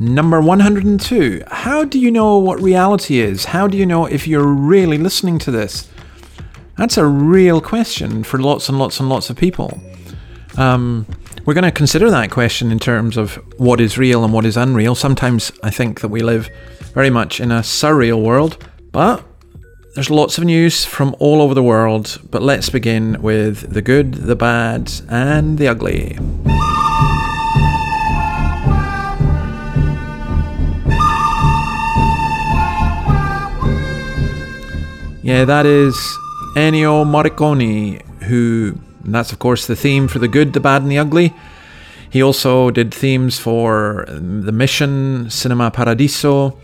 number 102. How do you know what reality is? How do you know if you're really listening to this? That's a real question for lots and lots and lots of people. Um, we're going to consider that question in terms of what is real and what is unreal. Sometimes I think that we live very much in a surreal world, but there's lots of news from all over the world. But let's begin with the good, the bad, and the ugly. Yeah, that is Ennio Morricone, who, that's of course the theme for The Good, the Bad, and the Ugly. He also did themes for The Mission, Cinema Paradiso.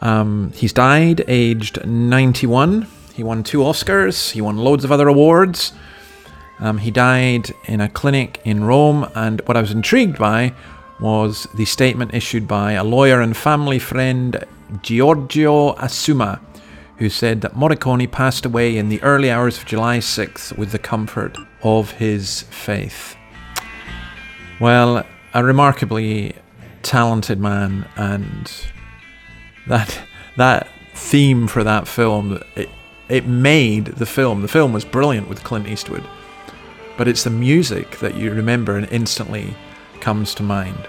Um, he's died aged 91. He won two Oscars, he won loads of other awards. Um, he died in a clinic in Rome, and what I was intrigued by was the statement issued by a lawyer and family friend, Giorgio Assumma who said that Morricone passed away in the early hours of July 6th with the comfort of his faith. Well, a remarkably talented man, and that that theme for that film it, it made the film. The film was brilliant with Clint Eastwood, but it's the music that you remember and instantly comes to mind.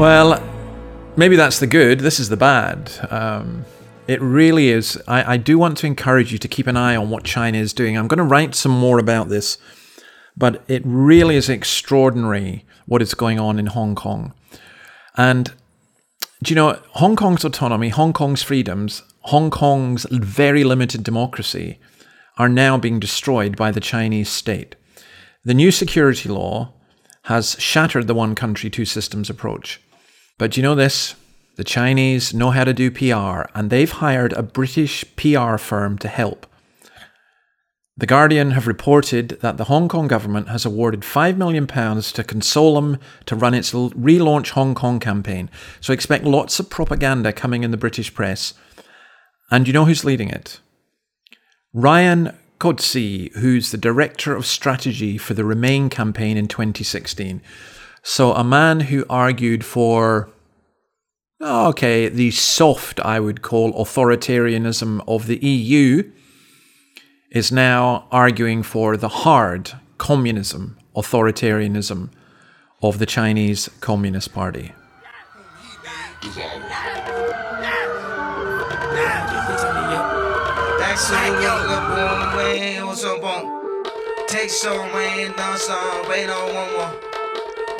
Well, maybe that's the good. This is the bad. Um, it really is. I, I, do want to encourage you to keep an eye on what China is doing. I'm going to write some more about this, but it really is extraordinary what is going on in Hong Kong. And do you know, Hong Kong's autonomy, Hong Kong's freedoms, Hong Kong's very limited democracy are now being destroyed by the Chinese state. The new security law has shattered the one country, two systems approach. But you know this? The Chinese know how to do PR, and they've hired a British PR firm to help. The Guardian have reported that the Hong Kong government has awarded £5 million to Consulum to run its Relaunch Hong Kong campaign. So expect lots of propaganda coming in the British press. And you know who's leading it? Ryan Coetzee, who's the Director of Strategy for the Remain campaign in 2016. So, a man who argued for, oh, okay, the soft, I would call, authoritarianism of the EU is now arguing for the hard communism, authoritarianism of the Chinese Communist Party.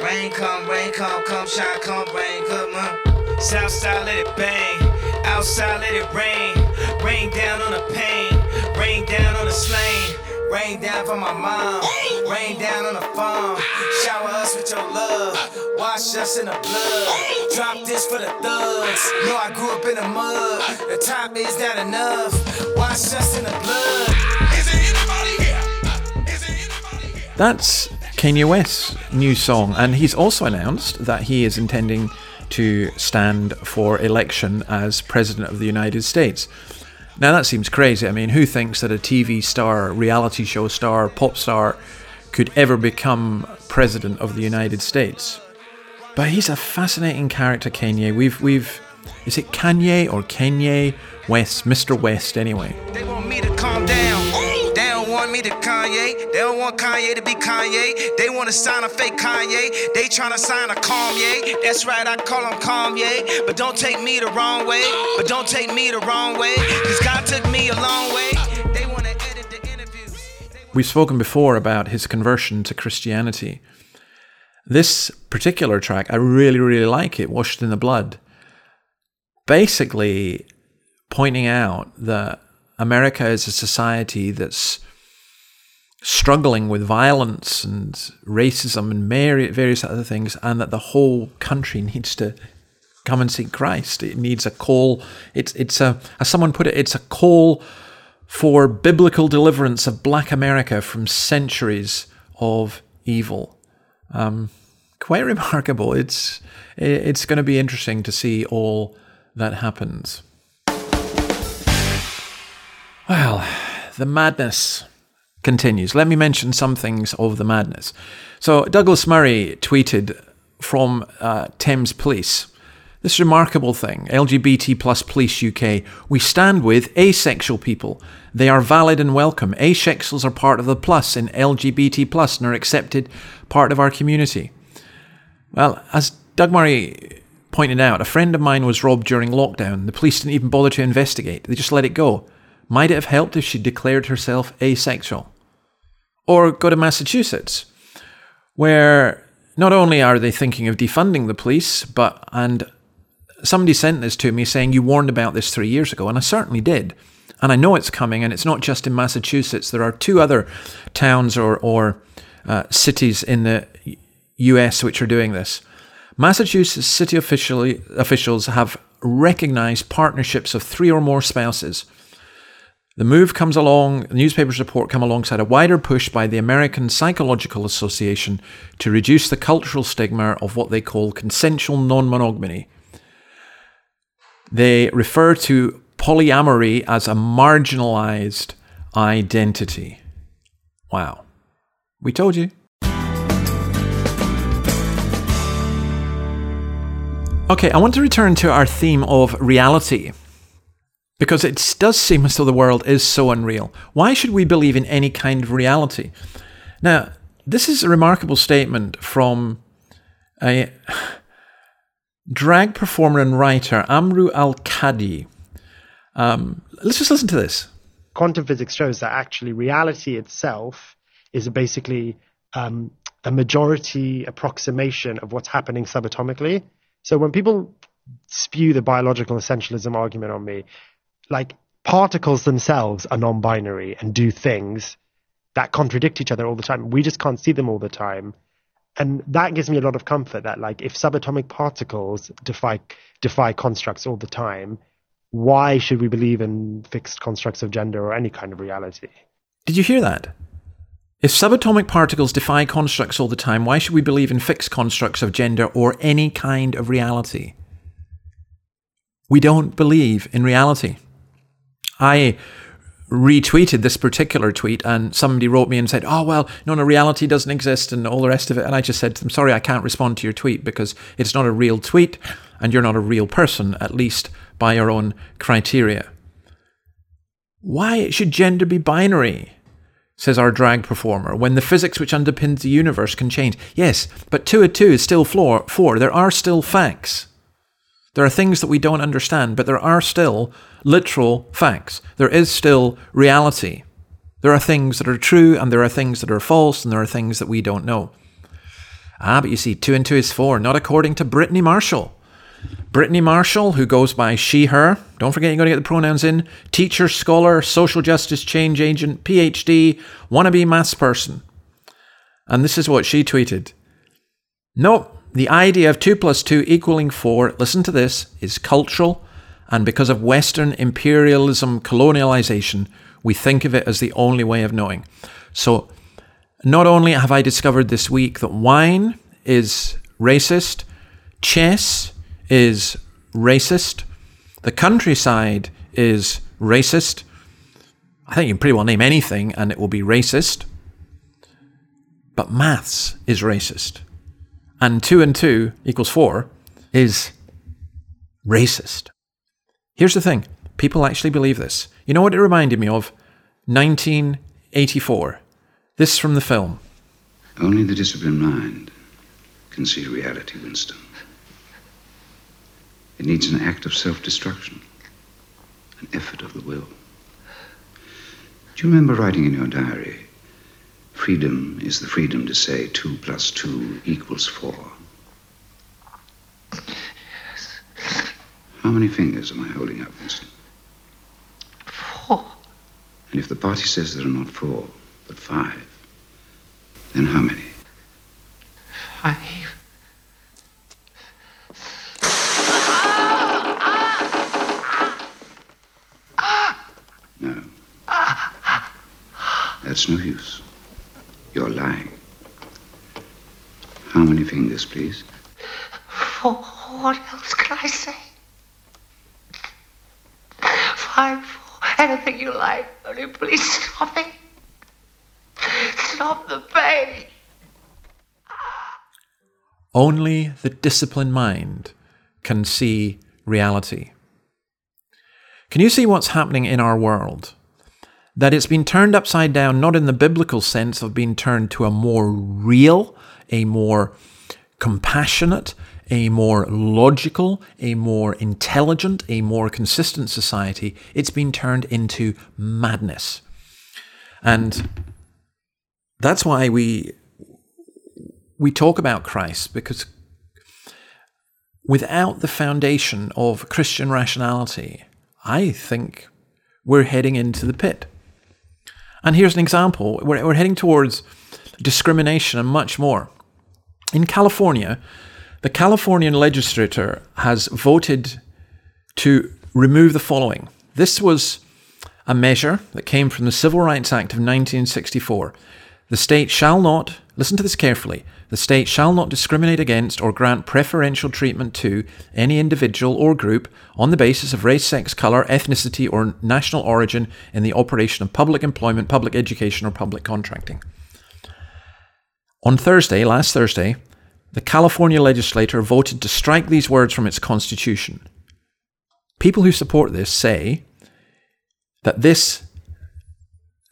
Rain, come, rain come, come shine, come rain, come on. Southside let it bang, outside let it rain. Rain down on the pain, rain down on the slain. Rain down for my mom, rain down on the farm. Shower us with your love, wash us in the blood. Drop this for the thugs. Know I grew up in the mud. The top is not enough. Wash us in the blood. That's Kanye West's new song, and he's also announced that he is intending to stand for election as President of the United States. Now, that seems crazy. I mean, who thinks that a TV star, reality show star, pop star could ever become President of the United States? But he's a fascinating character, Kanye. We've, we've, is it Kanye or Kanye West, Mr. West, anyway? To Kanye. They don't want Kanye to be Kanye. They want to sign a fake Kanye. They trying to sign a Kanye. That's right, I call him Kanye. But don't take me the wrong way. But don't take me the wrong way. Cause God took me a long way. They want to edit the interviews. We've spoken before about his conversion to Christianity. This particular track, I really, really like it, Washed in the Blood. Basically, pointing out that America is a society that's struggling with violence and racism and various other things, and that the whole country needs to come and seek Christ. It needs a call. It's it's a as someone put it, it's a call for biblical deliverance of Black America from centuries of evil. Um, quite remarkable. It's it's going to be interesting to see all that happens. Well, the madness continues. Let me mention some things of the madness. So, Douglas Murray tweeted from uh, Thames Police this remarkable thing LGBT plus police UK. We stand with asexual people. They are valid and welcome. Asexuals are part of the plus in LGBT plus and are accepted part of our community. Well, as Doug Murray pointed out, a friend of mine was robbed during lockdown. The police didn't even bother to investigate, they just let it go. Might it have helped if she declared herself asexual? Or go to Massachusetts, where not only are they thinking of defunding the police, but, and somebody sent this to me saying you warned about this three years ago, and I certainly did. And I know it's coming, and it's not just in Massachusetts. There are two other towns or, or uh, cities in the US which are doing this. Massachusetts city officials have recognized partnerships of three or more spouses. The move comes along, newspapers report come alongside a wider push by the American Psychological Association to reduce the cultural stigma of what they call consensual non monogamy. They refer to polyamory as a marginalized identity. Wow. We told you. Okay, I want to return to our theme of reality because it does seem as though the world is so unreal. Why should we believe in any kind of reality? Now, this is a remarkable statement from a drag performer and writer Amrou Al-Kadhi. Um, let's just listen to this. Quantum physics shows that actually reality itself is basically um, a majority approximation of what's happening subatomically. So when people spew the biological essentialism argument on me, like particles themselves are non-binary and do things that contradict each other all the time. We just can't see them all the time. And that gives me a lot of comfort that like if subatomic particles defy defy constructs all the time, why should we believe in fixed constructs of gender or any kind of reality? Did you hear that? If subatomic particles defy constructs all the time, why should we believe in fixed constructs of gender or any kind of reality? We don't believe in reality. I retweeted this particular tweet and somebody wrote me and said, Oh, well, no, no, reality doesn't exist and all the rest of it. And I just said to them, Sorry, I can't respond to your tweet because it's not a real tweet and you're not a real person, at least by your own criteria. Why should gender be binary? says our drag performer, when the physics which underpins the universe can change. Yes, but two and two is still four. four. There are still facts. There are things that we don't understand, but there are still literal facts. There is still reality. There are things that are true, and there are things that are false, and there are things that we don't know. Ah, but you see, two and two is four, not according to Brittany Marshall. Brittany Marshall, who goes by she, her, don't forget you got to get the pronouns in, teacher, scholar, social justice change agent, PhD, wannabe maths person. And this is what she tweeted. Nope, the idea of 2 plus 2 equaling 4, listen to this, is cultural, and because of Western imperialism, colonialization, we think of it as the only way of knowing. So, not only have I discovered this week that wine is racist, chess is racist. The countryside is racist. I think you can pretty well name anything and it will be racist. But maths is racist. And two and two equals four is racist. Here's the thing people actually believe this. You know what it reminded me of? 1984. This from the film. Only the disciplined mind can see reality, Winston. It needs an act of self destruction, an effort of the will. Do you remember writing in your diary, freedom is the freedom to say 2 plus 2 equals 4? How many fingers am I holding up, Winston? Four. And if the party says there are not four, but five, then how many? Five. No. That's no use. You're lying. How many fingers, please? Four. What else can I say? Five. Four. Anything you like. Only please stop it. Stop the pain. Only the disciplined mind can see reality. Can you see what's happening in our world? That it's been turned upside down, not in the biblical sense of being turned to a more real, a more compassionate, a more logical, a more intelligent, a more consistent society. It's been turned into madness. And that's why we we talk about Christ because without the foundation of Christian rationality, I think we're heading into the pit. And here's an example we're, we're heading towards discrimination and much more. In California, the Californian legislature has voted to remove the following. This was a measure that came from the Civil Rights Act of 1964. The state shall not, listen to this carefully, the state shall not discriminate against or grant preferential treatment to any individual or group on the basis of race, sex, colour, ethnicity, or national origin in the operation of public employment, public education, or public contracting. On Thursday, last Thursday, the California legislature voted to strike these words from its constitution. People who support this say that this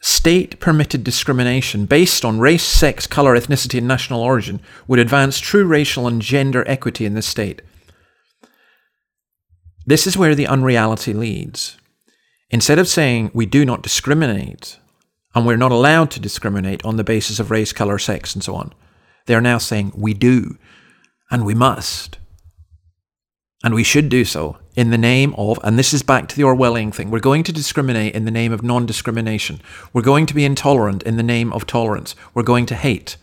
state permitted discrimination based on race, sex, colour, ethnicity, and national origin would advance true racial and gender equity in the state. This is where the unreality leads. Instead of saying we do not discriminate and we're not allowed to discriminate on the basis of race, colour, sex, and so on, they are now saying we do and we must. And we should do so in the name of, and this is back to the Orwellian thing, we're going to discriminate in the name of non discrimination. We're going to be intolerant in the name of tolerance. We're going to hate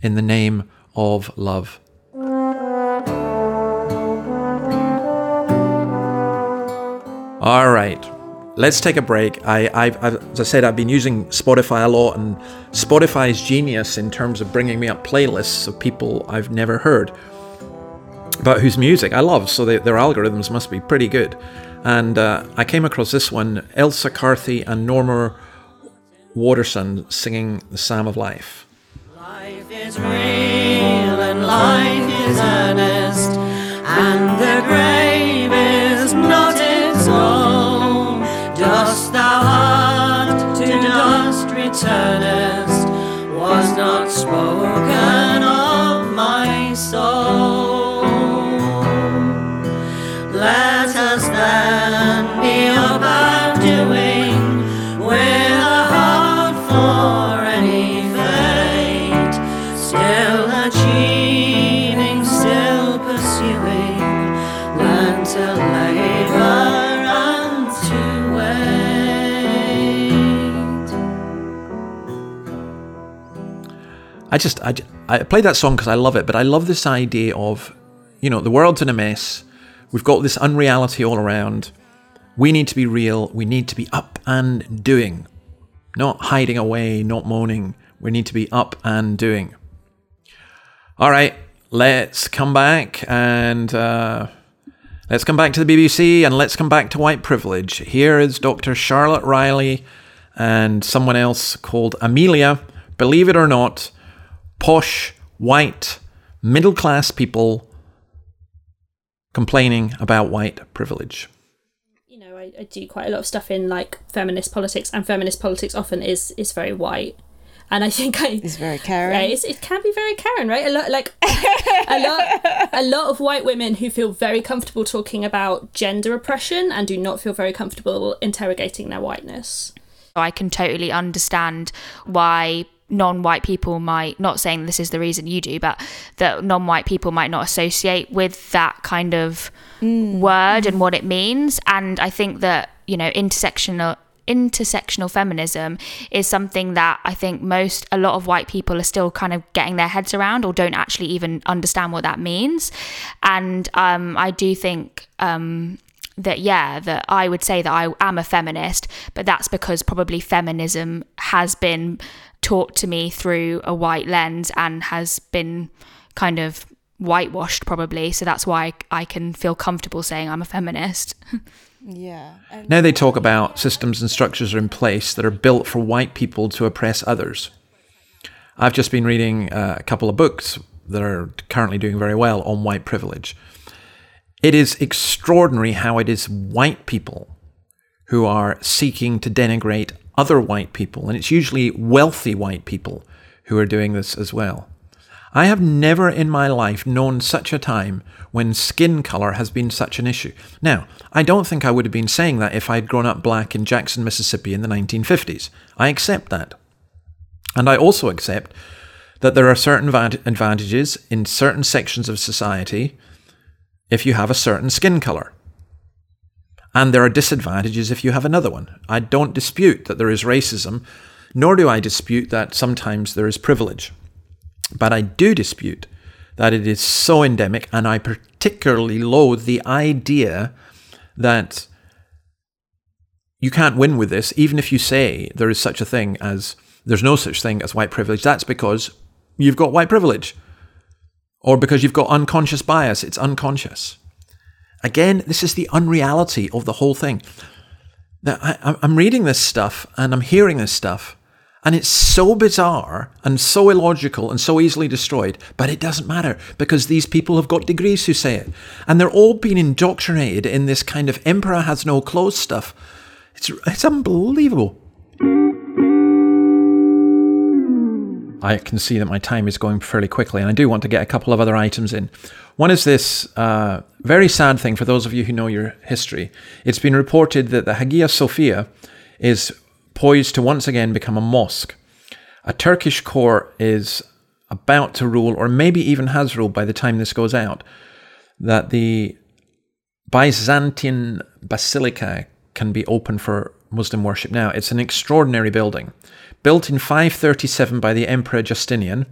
in the name of love. All right, let's take a break. I, I've, I've, as I said, I've been using Spotify a lot, and Spotify's genius in terms of bringing me up playlists of people I've never heard but whose music I love, so they, their algorithms must be pretty good. And uh, I came across this one Eliza Carthy and Norma Waterson singing The Psalm of Life. Life is real and life is earnest, and the spoken I just, I, I played that song because I love it, but I love this idea of, you know, the world's in a mess. We've got this unreality all around. We need to be real. We need to be up and doing, not hiding away, not moaning. We need to be up and doing. All right, let's come back and uh, let's come back to the BBC and let's come back to white privilege. Here is Dr. Charlotte Riley and someone else called Amelia. Believe it or not, posh, white, middle class people complaining about white privilege. You know, I, I do quite a lot of stuff in like feminist politics, and feminist politics often is is very white. And I think I It's very caring. Right, it's, it can be very Karen, right? A lot, like a lot, a lot of white women who feel very comfortable talking about gender oppression and do not feel very comfortable interrogating their whiteness. I can totally understand why non-white people might not saying this is the reason you do but that non-white people might not associate with that kind of word and what it means and i think that you know intersectional intersectional feminism is something that I think most, a lot of white people are still kind of getting their heads around or don't actually even understand what that means. And um, I do think. Um, that yeah that i would say that i am a feminist but that's because probably feminism has been taught to me through a white lens and has been kind of whitewashed probably so that's why i can feel comfortable saying i'm a feminist yeah Now they talk about systems and structures are in place that are built for white people to oppress others. I've just been reading uh, a couple of books that are currently doing very well on white privilege. It is extraordinary how it is white people who are seeking to denigrate other white people, and it's usually wealthy white people who are doing this as well. I have never in my life known such a time when skin colour has been such an issue. Now, I don't think I would have been saying that if I had grown up black in Jackson, Mississippi in the 1950s. I accept that. And I also accept that there are certain advantages in certain sections of society if you have a certain skin colour. And there are disadvantages if you have another one. I don't dispute that there is racism, nor do I dispute that sometimes there is privilege. But I do dispute that it is so endemic, and I particularly loathe the idea that you can't win with this, even if you say there is such a thing as there's no such thing as white privilege. That's because you've got white privilege, or because you've got unconscious bias. It's unconscious. Again, this is the unreality of the whole thing. Now, I, I'm reading this stuff and I'm hearing this stuff, and it's so bizarre and so illogical and so easily destroyed, but it doesn't matter because these people have got degrees who say it. And they're all being indoctrinated in this kind of emperor has no clothes stuff. It's, it's unbelievable. I can see that my time is going fairly quickly, and I do want to get a couple of other items in. One is this uh, very sad thing for those of you who know your history. It's been reported that the Hagia Sophia is poised to once again become a mosque. A Turkish court is about to rule, or maybe even has ruled by the time this goes out, that the Byzantine Basilica can be open for Muslim worship now. It's an extraordinary building. Built in 537 by the Emperor Justinian.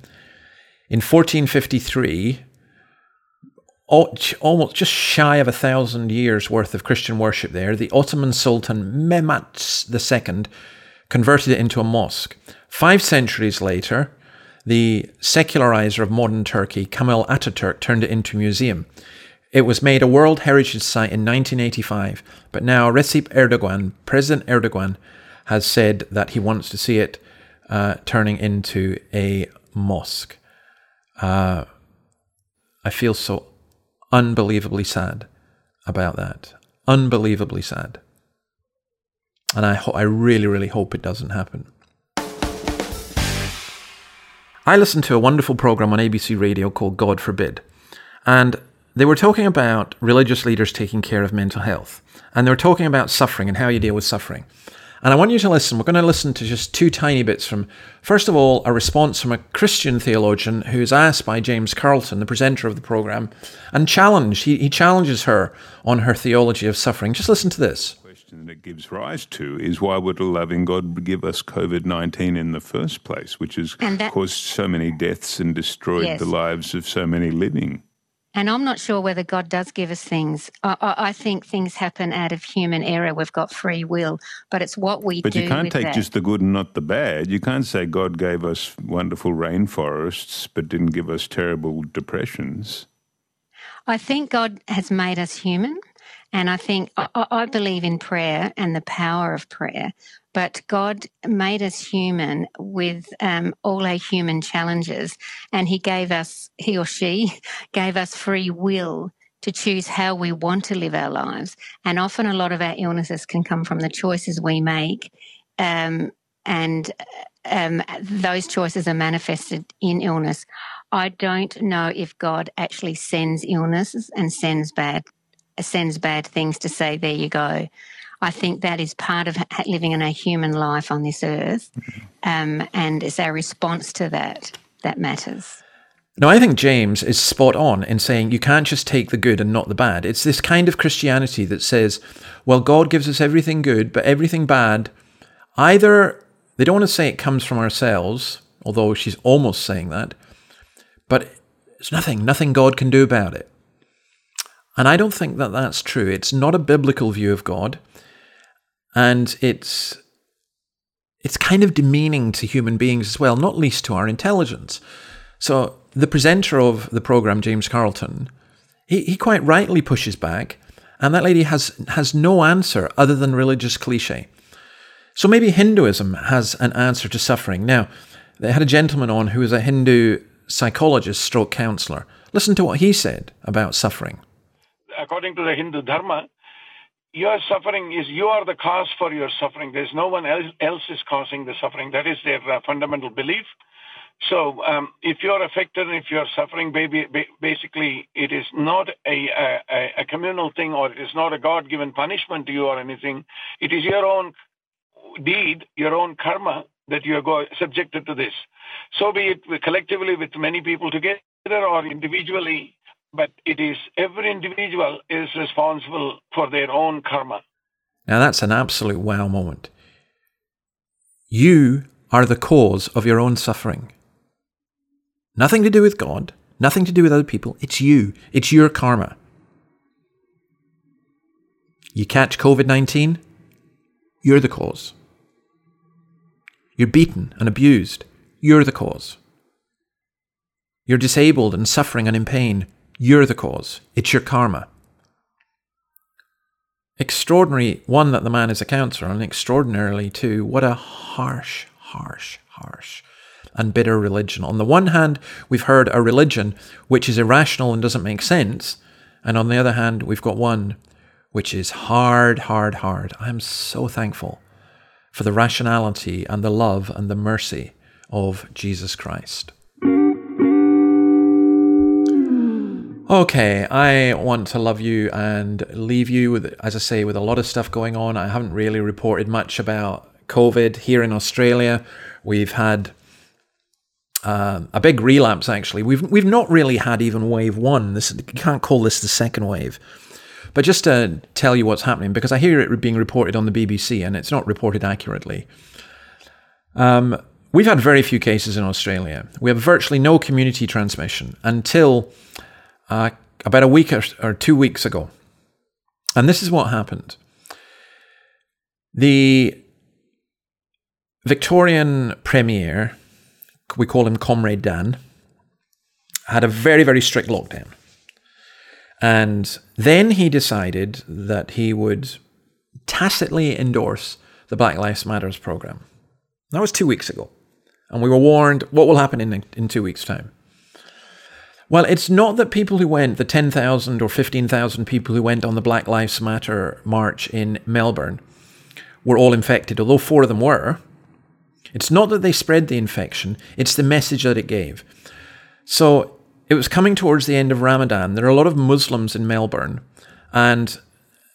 In 1453, almost just shy of a thousand years worth of Christian worship there, the Ottoman Sultan Mehmet II converted it into a mosque. Five centuries later, the secularizer of modern Turkey, Kemal Ataturk, turned it into a museum. It was made a World Heritage Site in 1985, but now Recep Erdogan, President Erdogan, has said that he wants to see it uh, turning into a mosque. Uh, I feel so unbelievably sad about that. Unbelievably sad. And I, ho- I really, really hope it doesn't happen. I listened to a wonderful program on ABC Radio called God Forbid. And they were talking about religious leaders taking care of mental health. And they were talking about suffering and how you deal with suffering. And I want you to listen. We're going to listen to just two tiny bits from, first of all, a response from a Christian theologian who's asked by James Carleton, the presenter of the program, and challenged. He, he challenges her on her theology of suffering. Just listen to this. The question that it gives rise to is why would a loving God give us COVID 19 in the first place, which has that- caused so many deaths and destroyed Yes. the lives of so many living? And I'm not sure whether God does give us things. I, I, I think things happen out of human error. We've got free will, but it's what we But do But you can't take that. just the good and not the bad. You can't say God gave us wonderful rainforests but didn't give us terrible depressions. I think God has made us human, and I think I, I believe in prayer and the power of prayer. But God made us human with um, all our human challenges, and He gave us, He or she gave us free will to choose how we want to live our lives. And often, a lot of our illnesses can come from the choices we make, um, and um, those choices are manifested in illness. I don't know if God actually sends illnesses and sends bad sends bad things to say there you go. I think that is part of living in a human life on this earth, um, and it's our response to that that matters. Now, I think James is spot on in saying you can't just take the good and not the bad. It's this kind of Christianity that says, well, God gives us everything good, but everything bad Either they don't want to say it comes from ourselves, although she's almost saying that, but it's nothing, nothing God can do about it. And I don't think that that's true. It's not a biblical view of God, and it's it's kind of demeaning to human beings as well, not least to our intelligence. So the presenter of the program, James Carleton, he, he quite rightly pushes back, and that lady has has no answer other than religious cliche. So maybe Hinduism has an answer to suffering. Now, they had a gentleman on who was a Hindu psychologist stroke counselor. Listen to what he said about suffering. According to the Hindu Dharma, your suffering is you are the cause for your suffering. There's no one else, else is causing the suffering. That is their uh, fundamental belief. So um, if you're affected and if you're suffering, baby, basically it is not a, a, a communal thing or it is not a God-given punishment to you or anything. It is your own deed, your own karma that you are subjected to this. So be it collectively with many people together or individually, but it is every individual is responsible for their own karma. Now that's an absolute wow moment. You are the cause of your own suffering. Nothing to do with God, nothing to do with other people. It's you, it's your karma. You catch COVID 19, you're the cause. You're beaten and abused, you're the cause. You're disabled and suffering and in pain, you're the cause. It's your karma. Extraordinary, one, that the man is a counselor, and extraordinarily, too, what a harsh, harsh, harsh and bitter religion. On the one hand, we've heard a religion which is irrational and doesn't make sense. And on the other hand, we've got one which is hard, hard, hard. I am so thankful for the rationality and the love and the mercy of Jesus Christ. Okay, I want to love you and leave you with, as I say, with a lot of stuff going on. I haven't really reported much about COVID here in Australia. We've had uh, a big relapse. Actually, we've we've not really had even wave one. This you can't call this the second wave. But just to tell you what's happening, because I hear it being reported on the BBC and it's not reported accurately. Um, we've had very few cases in Australia. We have virtually no community transmission until uh, about a week or, or two weeks ago. And this is what happened. The Victorian Premier, we call him Comrade Dan, had a very, very strict lockdown. And then he decided that he would tacitly endorse the Black Lives Matters program. That was two weeks ago. And we were warned what will happen in, in two weeks' time. Well, it's not that people who went, the 10,000 or 15,000 people who went on the Black Lives Matter march in Melbourne, were all infected, although four of them were. It's not that they spread the infection, it's the message that it gave. So it was coming towards the end of Ramadan. There are a lot of Muslims in Melbourne, and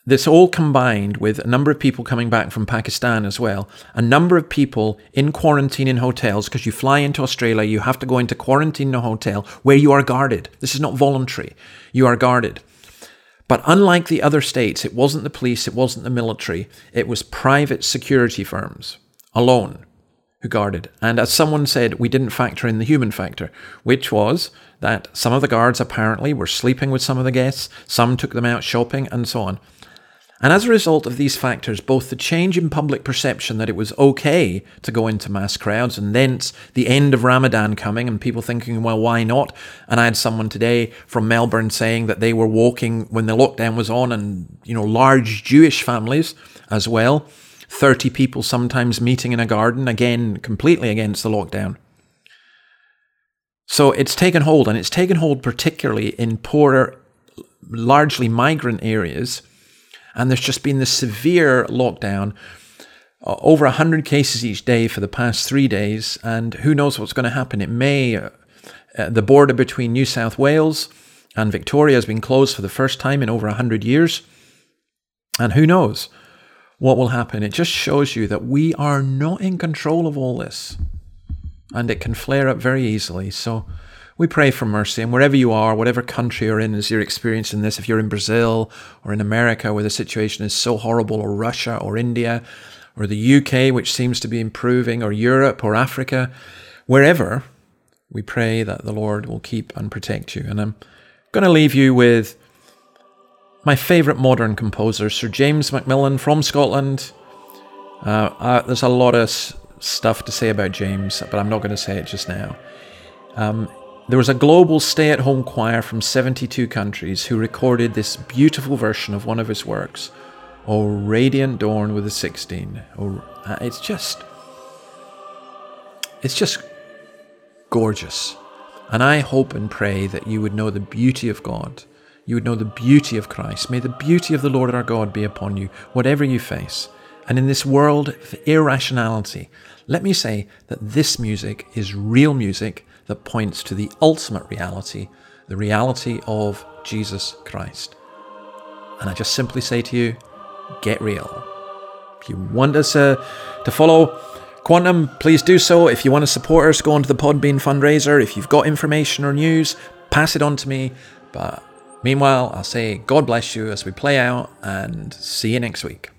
this all combined with a number of people coming back from Pakistan as well, a number of people in quarantine in hotels, because you fly into Australia, you have to go into quarantine in a hotel where you are guarded. This is not voluntary, you are guarded. But unlike the other states, it wasn't the police, it wasn't the military, it was private security firms alone who guarded. And as someone said, we didn't factor in the human factor, which was that some of the guards apparently were sleeping with some of the guests, some took them out shopping, and so on. And as a result of these factors, both the change in public perception that it was okay to go into mass crowds, and thence the end of Ramadan coming, and people thinking, well, why not? And I had someone today from Melbourne saying that they were walking when the lockdown was on, and, you know, large Jewish families as well, 30 people sometimes meeting in a garden, again, completely against the lockdown. So it's taken hold, and it's taken hold particularly in poorer, largely migrant areas and there's just been this severe lockdown. Uh, over 100 cases each day for the past three days, and who knows what's going to happen. It may, uh, uh, the border between New South Wales and Victoria has been closed for the first time in over 100 years. And who knows what will happen. It just shows you that we are not in control of all this. And it can flare up very easily. So we pray for mercy. And wherever you are, whatever country you're in, as you're experiencing this, if you're in Brazil or in America where the situation is so horrible, or Russia or India, or the UK, which seems to be improving, or Europe, or Africa, wherever, we pray that the Lord will keep and protect you. And I'm going to leave you with my favourite modern composer, Sir James Macmillan from Scotland. Uh, uh, there's a lot of s- stuff to say about James, but I'm not going to say it just now. Um, there was a global stay at home choir from 72 countries who recorded this beautiful version of one of his works, Oh Radiant Dawn with a 16. Oh, uh, it's just. It's just gorgeous. And I hope and pray that you would know the beauty of God. You would know the beauty of Christ. May the beauty of the Lord our God be upon you, whatever you face. And in this world of irrationality, let me say that this music is real music that points to the ultimate reality, the reality of Jesus Christ. And I just simply say to you, get real. If you want us uh, to follow Quantum, please do so. If you want to support us, go onto the Podbean fundraiser. If you've got information or news, pass it on to me. But meanwhile, I'll say God bless you as we play out and see you next week.